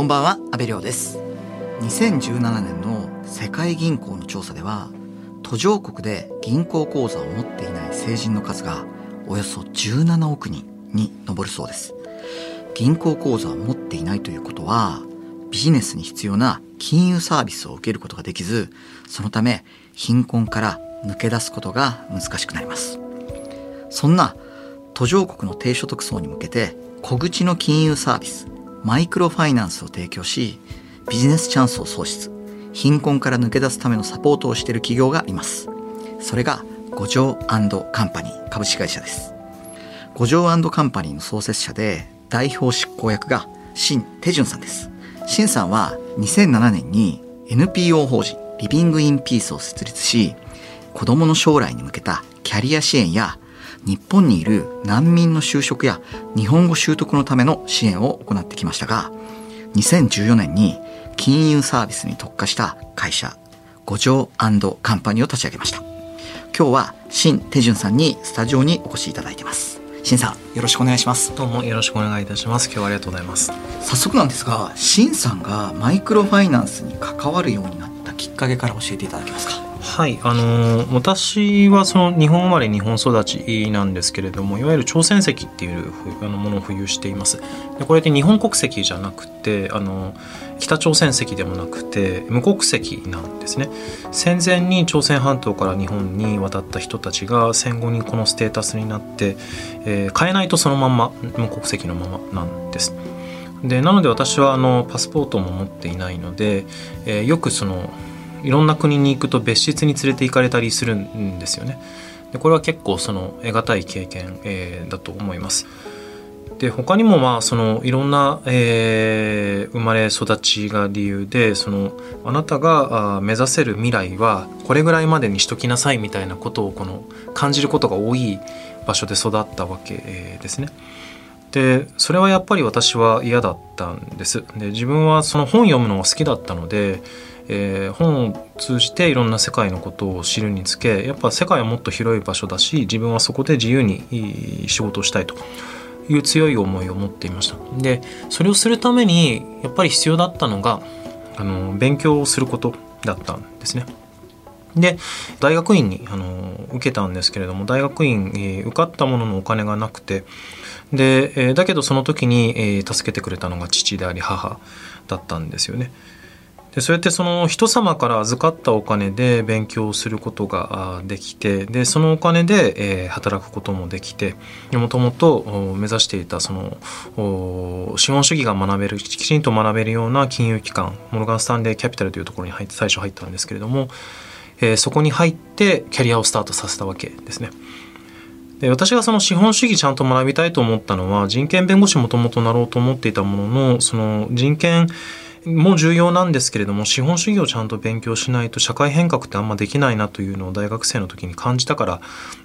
こんばんは、安部亮です。2017年の世界銀行の調査では、途上国で銀行口座を持っていない成人の数がおよそ17億人に上るそうです。銀行口座を持っていないということは、ビジネスに必要な金融サービスを受けることができず、そのため貧困から抜け出すことが難しくなります。そんな途上国の低所得層に向けて小口の金融サービス、マイクロファイナンスを提供し、ビジネスチャンスを創出、貧困から抜け出すためのサポートをしている企業があります。それが五条カンパニー株式会社です。五条カンパニーの創設者で代表執行役が新テジュンさんです。新さんは2007年に NPO 法人リビングインピースを設立し、子供の将来に向けたキャリア支援や日本にいる難民の就職や日本語習得のための支援を行ってきましたが、2014年に金融サービスに特化した会社、五条カンパニーを立ち上げました。今日は新テジュンさんにスタジオにお越しいただいています。新さん、よろしくお願いします。どうもよろしくお願いいたします。今日はありがとうございます。早速なんですが、新さんがマイクロファイナンスに関わるようになったきっかけから教えていただけますか？はい、あのー私はその日本生まれ日本育ちなんですけれどもいわゆる朝鮮籍っていうあのものを保有しています。でこれって日本国籍じゃなくてあの北朝鮮籍でもなくて無国籍なんですね。戦前に朝鮮半島から日本に渡った人たちが戦後にこのステータスになって、えー変えないとそのまんま無国籍のままなんです。でなので私はあのパスポートも持っていないので、えーよくそのいろんな国に行くと別室に連れて行かれたりするんですよね。でこれは結構その得難い経験、えーだと思います。で他にもまあそのいろんな、えー生まれ育ちが理由でそのあなたがあー目指せる未来はこれぐらいまでにしときなさいみたいなことをこの感じることが多い場所で育ったわけえーですね。でそれはやっぱり私は嫌だったんですで自分はその本読むのが好きだったので、えー本を通じていろんな世界のことを知るにつけやっぱ世界はもっと広い場所だし自分はそこで自由に仕事をしたいという強い思いを持っていましたでそれをするためにやっぱり必要だったのがあの勉強をすることだったんですねで大学院にあの受けたんですけれども大学院、えー受かったもののお金がなくてで、えーだけどその時に、えー助けてくれたのが父であり母だったんですよね。でそうやってその人様から預かったお金で勉強することができてでそのお金で、えー働くこともできてもともと目指していたその資本主義が学べるきちんと学べるような金融機関モルガン・スタンレー・キャピタルというところに入って最初入ったんですけれども、えーそこに入ってキャリアをスタートさせたわけですね。で私がその資本主義ちゃんと学びたいと思ったのは人権弁護士もともとなろうと思っていたもののその人権も重要なんですけれども資本主義をちゃんと勉強しないと社会変革ってあんまできないなというのを大学生の時に感じたから、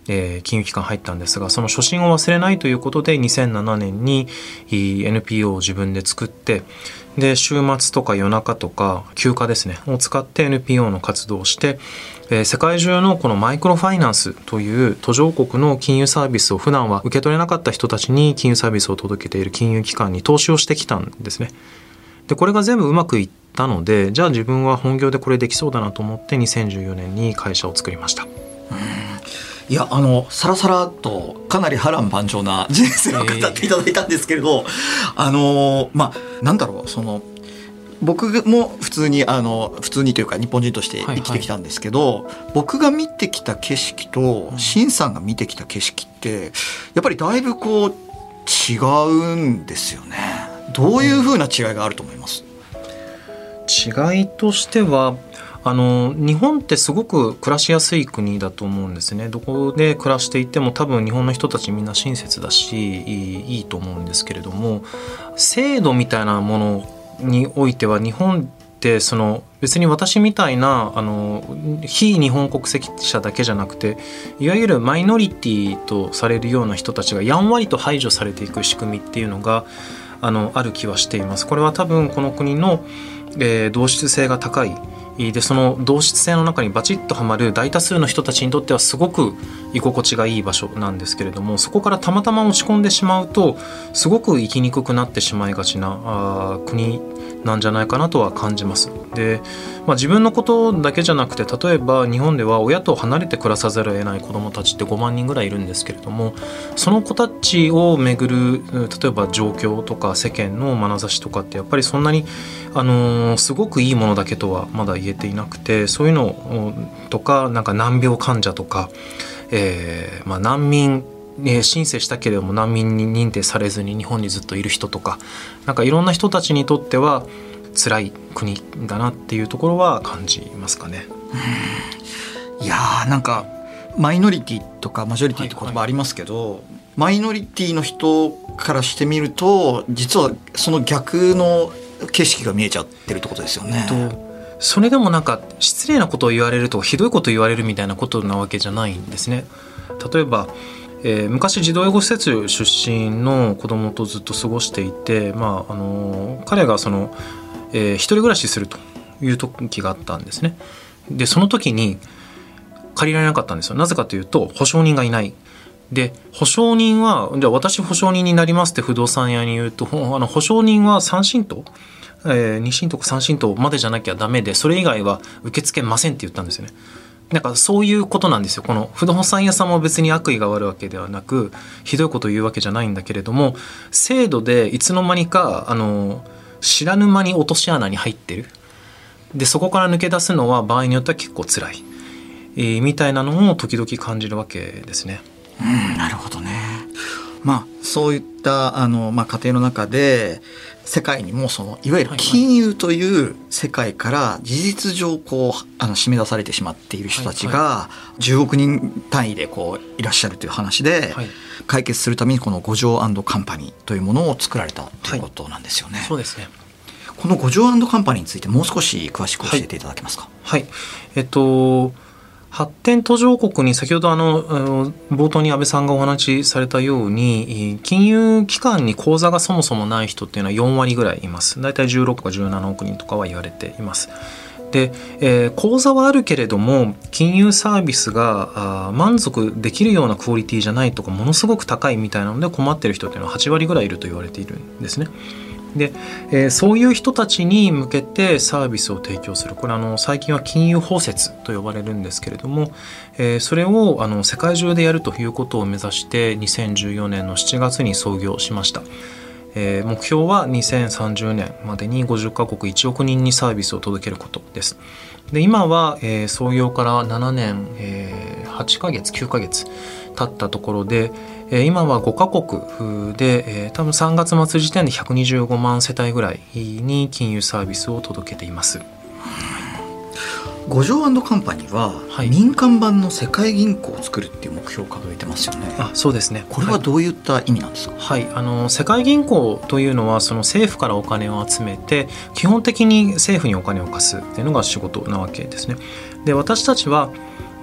えー金融機関入ったんですがその初心を忘れないということで2007年に NPO を自分で作ってで週末とか夜中とか休暇ですねを使って NPO の活動をして、えー世界中のこのマイクロファイナンスという途上国の金融サービスを普段は受け取れなかった人たちに金融サービスを届けている金融機関に投資をしてきたんですね。でこれが全部うまくいったのでじゃあ自分は本業でこれできそうだなと思って2014年に会社を作りました。いや、あの、さらさらっと、かなり波乱万丈な人生を語っていただいたんですけれど、あの、まあ、なんだろう、その、僕も普通に、あの、普通にというか日本人として生きてきたんですけど、僕が見てきた景色と、シンさんが見てきた景色って、やっぱりだいぶこう、違うんですよね。どういうふうな違いがあると思います？違いとしてはあの日本ってすごく暮らしやすい国だと思うんですね。どこで暮らしていても多分日本の人たちみんな親切だしいいと思うんですけれども制度みたいなものにおいては日本ってその別に私みたいなあの非日本国籍者だけじゃなくていわゆるマイノリティとされるような人たちがやんわりと排除されていく仕組みっていうのがあのある気はしています。これは多分この国の、えー同質性が高いでその同質性の中にバチッとはまる大多数の人たちにとってはすごく居心地がいい場所なんですけれどもそこからたまたま落ち込んでしまうとすごく生きにくくなってしまいがちなあ国なんじゃないかなとは感じます。で、まあ、自分のことだけじゃなくて例えば日本では親と離れて暮らさざるを得ない子どもたちって5万人ぐらいいるんですけれどもその子たちをめぐる例えば状況とか世間の眼差しとかってやっぱりそんなに、あのー、すごくいいものだけとはまだ言えていなくてそういうのとかなんか難病患者とか、えーまあ、難民ね、申請したけれども難民に認定されずに日本にずっといる人とかなんかいろんな人たちにとっては辛い国だなっていうところは感じますかね。いやーなんかマイノリティとかマジョリティって言葉ありますけど、はいはい、マイノリティの人からしてみると実はその逆の景色が見えちゃってるってことですよね。それでもなんか失礼なことを言われるとひどいことを言われるみたいなことなわけじゃないんですね。例えばえー、昔児童養護施設出身の子供とずっと過ごしていて、まああの彼がその、えー、一人暮らしするという時があったんですね。でその時に借りられなかったんですよなぜかというと保証人がいない。で保証人はじゃあ私保証人になりますって不動産屋に言うとあの保証人は3審と、えー、2審とか3審とまでじゃなきゃダメでそれ以外は受け付けませんって言ったんですよね。なんかそういうことなんですよこの不動産屋さんも別に悪意があるわけではなくひどいことを言うわけじゃないんだけれども制度でいつの間にかあの知らぬ間に落とし穴に入ってるでそこから抜け出すのは場合によっては結構辛い、えー、みたいなのを時々感じるわけですね。うんなるほどねまあそういったあの、まあ、家庭の中で世界にもそのいわゆる金融という世界から事実上こうあの締め出されてしまっている人たちが10億人単位でこういらっしゃるという話で解決するためにこの五条カンパニーというものを作られたということなんですよね。そうですね。この五条カンパニーについてもう少し詳しく教えていただけますか？はい、はい、えっと発展途上国に先ほどあの冒頭に安倍さんがお話しされたように金融機関に口座がそもそもない人っていうのは4割ぐらいいます大体16か17億人とかは言われていますで、えー、口座はあるけれども金融サービスがあ満足できるようなクオリティじゃないとかものすごく高いみたいなので困ってる人っていうのは8割ぐらいいると言われているんですね。で、えー、そういう人たちに向けてサービスを提供するこれあの最近は金融包摂と呼ばれるんですけれども、えー、それをあの世界中でやるということを目指して2014年の7月に創業しました。えー、目標は2030年までに50カ国1億人にサービスを届けることです。で今は、えー、創業から7年、えー、8ヶ月9ヶ月経ったところで、えー、今は5カ国で、えー、多分3月末時点で125万世帯ぐらいに金融サービスを届けています。五条カンパニーは、民間版の世界銀行を作るっていう目標を掲げてますよね。あそうですねこれはどういった意味なんですか、はい、はい、あの世界銀行というのはその政府からお金を集めて基本的に政府にお金を貸すっていうのが仕事なわけですね。で私たちは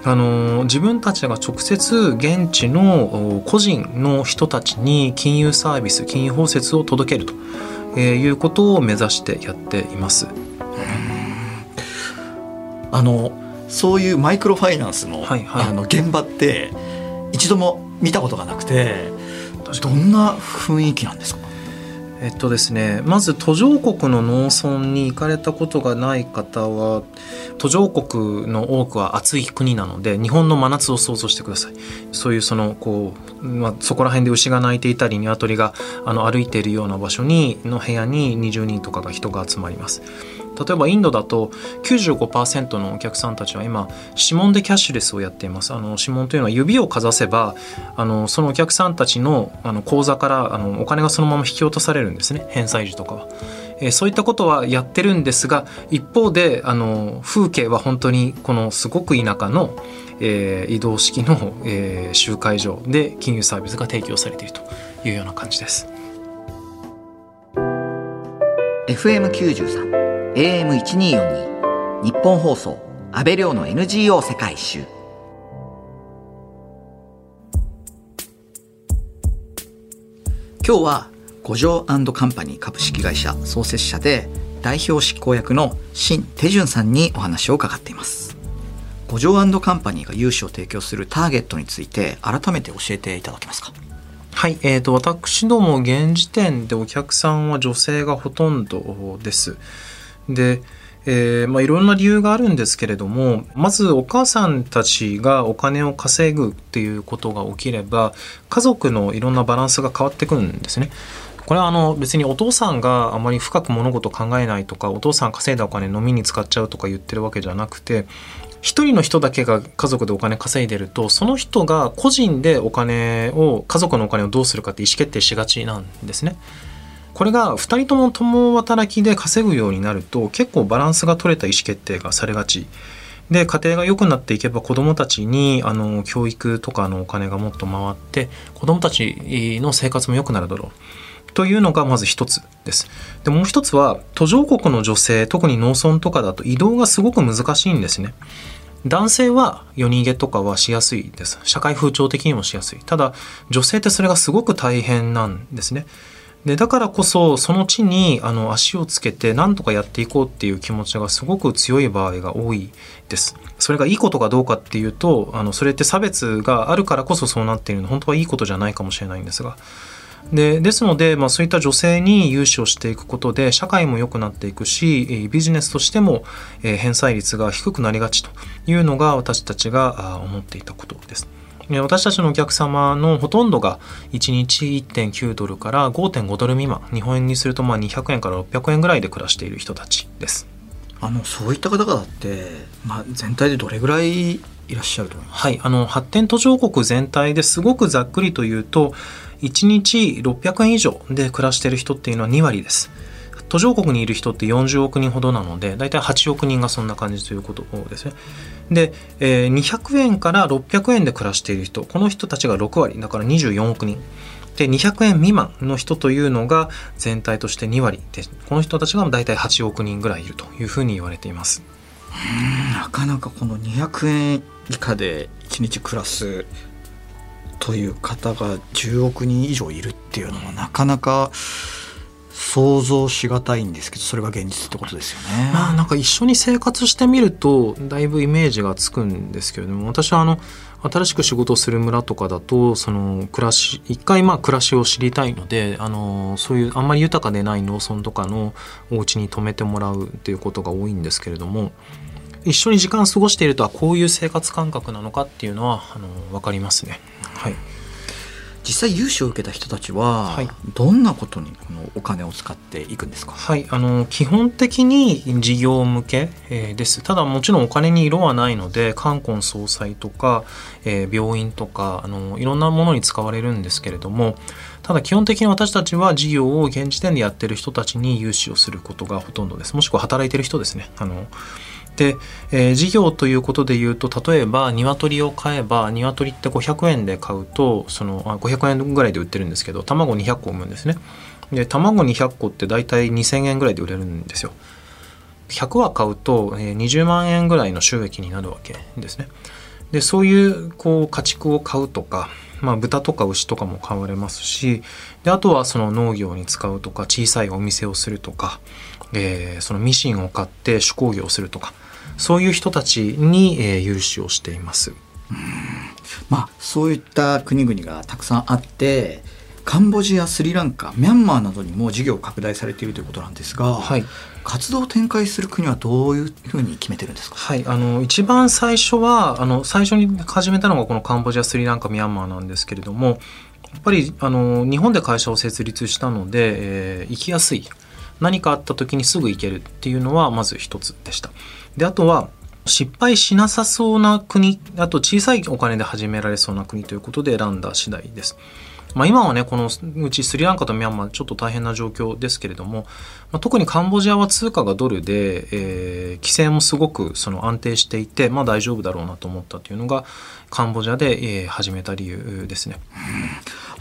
あの自分たちが直接現地の個人の人たちに金融サービス金融包摂を届けるということを目指してやっています。あのそういうマイクロファイナンスのはいはい、あの現場って一度も見たことがなくてどんな雰囲気なんですか？えっとですねまず途上国の農村に行かれたことがない方は途上国の多くは暑い国なので日本の真夏を想像してください。そういうそのこう、まあ、そこら辺で牛が鳴いていたり鶏があの歩いているような場所にの部屋に20人とかが人が集まります。例えばインドだと95%のお客さんたちは今指紋でキャッシュレスをやっていますあの指紋というのは指をかざせばあのそのお客さんたちのあの口座からあのお金がそのまま引き落とされるんですね返済時とかは。えー、そういったことはやってるんですが一方であの風景は本当にこのすごく田舎の、えー、移動式の、えー、集会場で金融サービスが提供されているというような感じです。FM93 AM1242 日本放送安倍亮の NGO 世界一周。今日は五条カンパニー株式会社創設者で代表執行役の新手順さんにお話を伺っています。五条カンパニーが融資を提供するターゲットについて改めて教えていただけますか？はい、えーと、私ども現時点でお客さんは女性がほとんどです。で、えー、まあ、いろんな理由があるんですけれどもまずお母さんたちがお金を稼ぐっていうことが起きれば家族のいろんなバランスが変わってくるんですね。これはあの別にお父さんがあまり深く物事を考えないとかお父さん稼いだお金飲みに使っちゃうとか言ってるわけじゃなくて一人の人だけが家族でお金稼いでるとその人が個人でお金を家族のお金をどうするかって意思決定しがちなんですね。これが2人とも共働きで稼ぐようになると結構バランスが取れた意思決定がされがちで家庭が良くなっていけば子どもたちにあの教育とかのお金がもっと回って子どもたちの生活も良くなるだろうというのがまず一つです。でもう一つは途上国の女性特に農村とかだと移動がすごく難しいんですね。男性は夜逃げとかはしやすいです。社会風潮的にもしやすい。ただ女性ってそれがすごく大変なんですね。でだからこそその地にあの足をつけて何とかやっていこうっていう気持ちがすごく強い場合が多いです。それがいいことかどうかっていうとあのそれって差別があるからこそそうなっているの本当はいいことじゃないかもしれないんですが。でですので、まあ、そういった女性に融資をしていくことで社会も良くなっていくしビジネスとしても返済率が低くなりがちというのが私たちが思っていたことです。私たちのお客様のほとんどが1日1.9ドルから5.5ドル未満日本円にするとまあ200円から600円ぐらいで暮らしている人たちです。あのそういった方々って、まあ、全体でどれぐらいいらっしゃると思います？はいあの発展途上国全体ですごくざっくりというと1日600円以上で暮らしている人っていうのは2割です途上国にいる人って40億人ほどなので大体8億人がそんな感じということですね。で、えー、200円から600円で暮らしている人この人たちが6割だから24億人。で200円未満の人というのが全体として2割でこの人たちが大体8億人ぐらいいるというふうに言われています。なかなかこの200円以下で1日暮らすという方が10億人以上いるっていうのはなかなか想像しがたいんですけどそれが現実ってことですよね。まあなんか一緒に生活してみるとだいぶイメージがつくんですけれども私はあの新しく仕事をする村とかだとその暮らし一回まあ暮らしを知りたいのであのそういうあんまり豊かでない農村とかのお家に泊めてもらうっていうことが多いんですけれども一緒に時間を過ごしているとはこういう生活感覚なのかっていうのはあの分かりますね。はい実際融資を受けた人たちは、はい、どんなことにこのお金を使っていくんですか、はい、あの基本的に事業向け、えー、です。ただもちろんお金に色はないので冠婚葬祭とか、えー、病院とかあのいろんなものに使われるんですけれどもただ基本的に私たちは事業を現時点でやってる人たちに融資をすることがほとんどです。もしくは働いてる人ですね。あので、えー、事業ということでいうと例えば鶏を買えば鶏って500円で買うとそのあ500円ぐらいで売ってるんですけど卵200個産むんですね。で卵200個って大体2000円ぐらいで売れるんですよ。100羽買うと、え、20万円ぐらいの収益になるわけですね。でそういうこう家畜を買うとかまあ、豚とか牛とかも買われますしであとはその農業に使うとか小さいお店をするとか、えー、そのミシンを買って手工業をするとかそういう人たちに、えー、融資をしています。まあ、そういった国々がたくさんあってカンボジアスリランカミャンマーなどにも事業拡大されているということなんですが、はい、活動を展開する国はどういうふうに決めてるんですか、はい、あの一番最初はあの最初に始めたのがこのカンボジアスリランカミャンマーなんですけれどもやっぱりあの日本で会社を設立したので、えー、行きやすい。何かあった時にすぐ行けるっていうのはまず一つでした。であとは失敗しなさそうな国あと小さいお金で始められそうな国ということで選んだ次第です。まあ、今はねこのうちスリランカとミャンマーちょっと大変な状況ですけれども、まあ、特にカンボジアは通貨がドルで、えー、規制もすごくその安定していて、まあ、大丈夫だろうなと思ったというのがカンボジアで、えー、始めた理由ですね。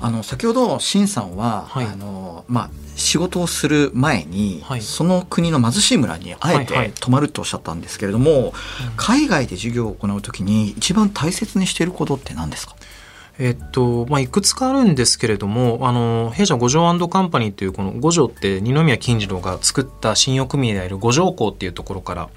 あの先ほどシンさんは、はい、あのまあ、仕事をする前に、はい、その国の貧しい村にあえて泊まるとおっしゃったんですけれども、はいはい、海外で授業を行う時に一番大切にしていることって何ですか？えっとまあ、いくつかあるんですけれどもあの弊社五条カンパニーというこの五条って二宮金次郎が作った信用組合である五条港っていうところから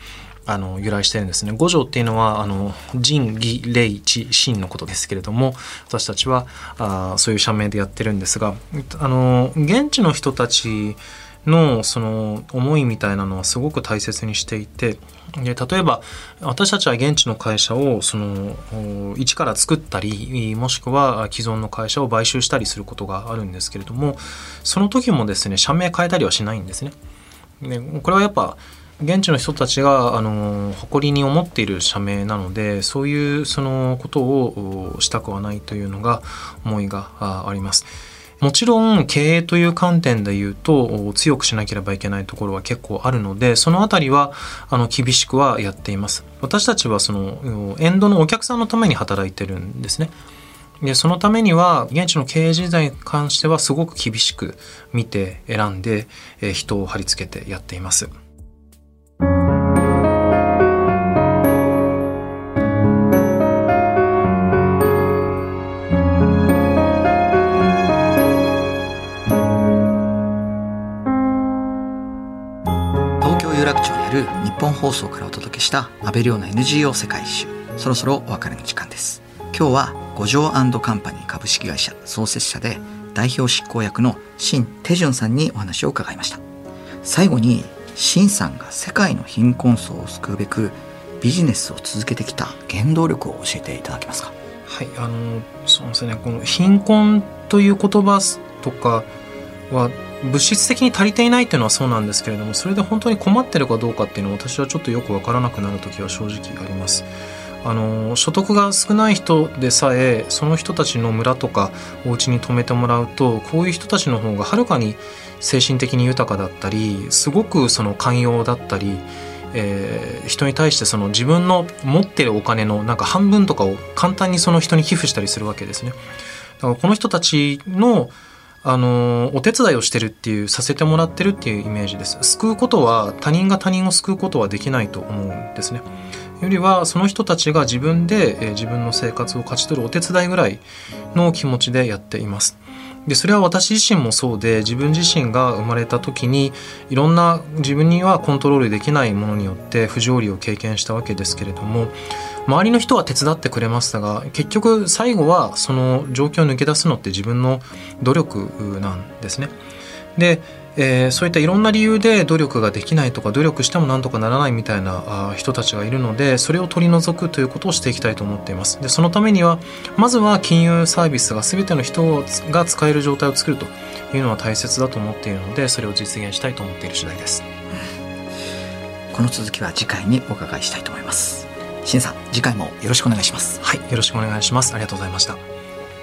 あの由来してるんですね五条っていうのはあの仁義礼智信のことですけれども私たちはあそういう社名でやってるんですがあの現地の人たちのその思いみたいなのはすごく大切にしていてで例えば私たちは現地の会社をその一から作ったりもしくは既存の会社を買収したりすることがあるんですけれどもその時もですね社名変えたりはしないんですね。でこれはやっぱ現地の人たちがあの誇りに思っている社名なのでそういうそのことをしたくはないというのが思いがあります。もちろん経営という観点で言うと強くしなければいけないところは結構あるのでそのあたりはあの厳しくはやっています私たちはそのエンドのお客さんのために働いてるんですねでそのためには現地の経営人材に関してはすごく厳しく見て選んで人を貼り付けてやっています。本放送からお届けした安倍亮の NGO 世界一周。そろそろお別れの時間です。今日は五条カンパニー株式会社創設者で代表執行役の新テジュンさんにお話を伺いました。最後に新さんが世界の貧困層を救うべくビジネスを続けてきた原動力を教えていただけますか？はいあのそうですね。この貧困という言葉とかは物質的に足りていないっていうのはそうなんですけれどもそれで本当に困ってるかどうかっていうのは私はちょっとよく分からなくなる時は正直あります。あの所得が少ない人でさえその人たちの村とかお家に泊めてもらうとこういう人たちの方がはるかに精神的に豊かだったりすごくその寛容だったり、えー、人に対してその自分の持ってるお金のなんか半分とかを簡単にその人に寄付したりするわけですね。だからこの人たちのあのお手伝いをしてるっていうさせてもらってるっていうイメージです。救うことは他人が他人を救うことはできないと思うんですね。よりはその人たちが自分で、え自分の生活を勝ち取るお手伝いぐらいの気持ちでやっています。でそれは私自身もそうで自分自身が生まれた時にいろんな自分にはコントロールできないものによって不条理を経験したわけですけれども周りの人は手伝ってくれましたが結局最後はその状況を抜け出すのって自分の努力なんですね。で、えー、そういったいろんな理由で努力ができないとか努力してもなんとかならないみたいな人たちがいるのでそれを取り除くということをしていきたいと思っています。でそのためにはまずは金融サービスが全ての人が使える状態を作るというのは大切だと思っているのでそれを実現したいと思っている次第です。この続きは次回にお伺いしたいと思います。しんさん次回もよろしくお願いします。はい。よろしくお願いします。ありがとうございました。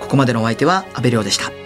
ここまでのお相手は阿部亮でした